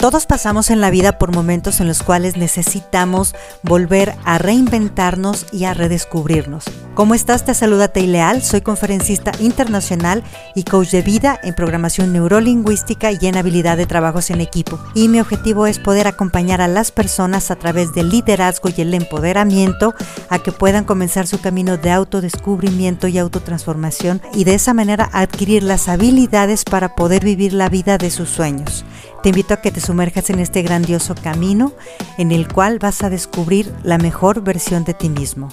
Todos pasamos en la vida por momentos en los cuales necesitamos volver a reinventarnos y a redescubrirnos. ¿Cómo estás? Te saluda Teileal, soy conferencista internacional y coach de vida en programación neurolingüística y en habilidad de trabajos en equipo. Y mi objetivo es poder acompañar a las personas a través del liderazgo y el empoderamiento a que puedan comenzar su camino de autodescubrimiento y autotransformación y de esa manera adquirir las habilidades para poder vivir la vida de sus sueños. Te invito a que te sumerjas en este grandioso camino en el cual vas a descubrir la mejor versión de ti mismo.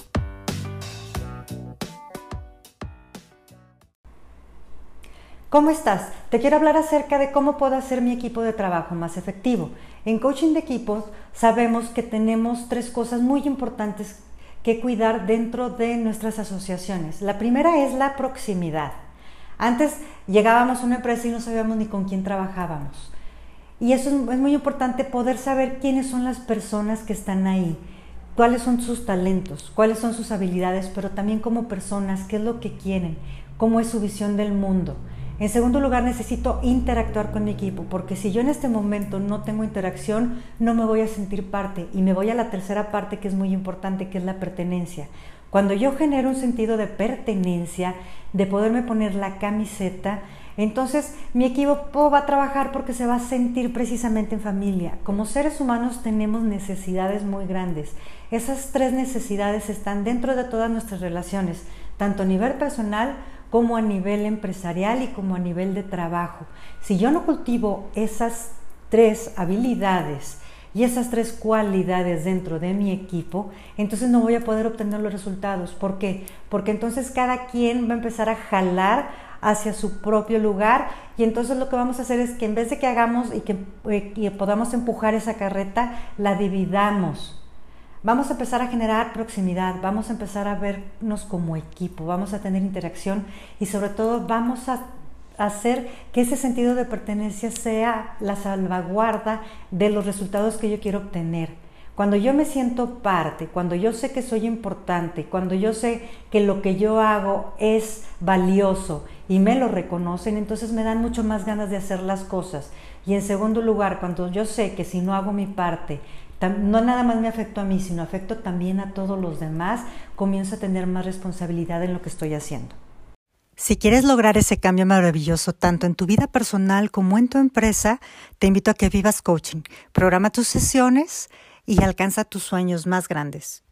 ¿Cómo estás? Te quiero hablar acerca de cómo puedo hacer mi equipo de trabajo más efectivo. En coaching de equipos sabemos que tenemos tres cosas muy importantes que cuidar dentro de nuestras asociaciones. La primera es la proximidad. Antes llegábamos a una empresa y no sabíamos ni con quién trabajábamos. Y eso es, muy importante poder saber quiénes son las personas que están ahí, cuáles son sus talentos, cuáles son sus habilidades, pero también como personas, qué es lo que quieren, cómo es su visión del mundo. En segundo lugar, necesito interactuar con mi equipo, porque si yo en este momento no tengo interacción, no me voy a sentir parte. Y me voy a la tercera parte que es muy importante, que es la pertenencia. Cuando yo genero un sentido de pertenencia, de poderme poner la camiseta, entonces, mi equipo va a trabajar porque se va a sentir precisamente en familia. Como seres humanos tenemos necesidades muy grandes. Esas tres necesidades están dentro de todas nuestras relaciones, tanto a nivel personal como a nivel empresarial y como a nivel de trabajo. Si yo no cultivo esas tres habilidades, y esas tres cualidades dentro de mi equipo, entonces no voy a poder obtener los resultados. ¿Por qué? Porque entonces cada quien va a empezar a jalar hacia su propio lugar y entonces lo que vamos a hacer es que en vez de que hagamos y que, eh, podamos empujar esa carreta, la dividamos. Vamos a empezar a generar proximidad, vamos a empezar a vernos como equipo, vamos a tener interacción y sobre todo vamos a hacer que ese sentido de pertenencia sea la salvaguarda de los resultados que yo quiero obtener. Cuando yo me siento parte, cuando yo sé que soy importante, cuando yo sé que lo que yo hago es valioso y me lo reconocen, entonces me dan mucho más ganas de hacer las cosas. Y en segundo lugar, cuando yo sé que si no hago mi parte, no nada más me afecto a mí, sino afecto también a todos los demás, comienzo a tener más responsabilidad en lo que estoy haciendo. Si quieres lograr ese cambio maravilloso tanto en tu vida personal como en tu empresa, te invito a que vivas coaching. Programa tus sesiones y alcanza tus sueños más grandes.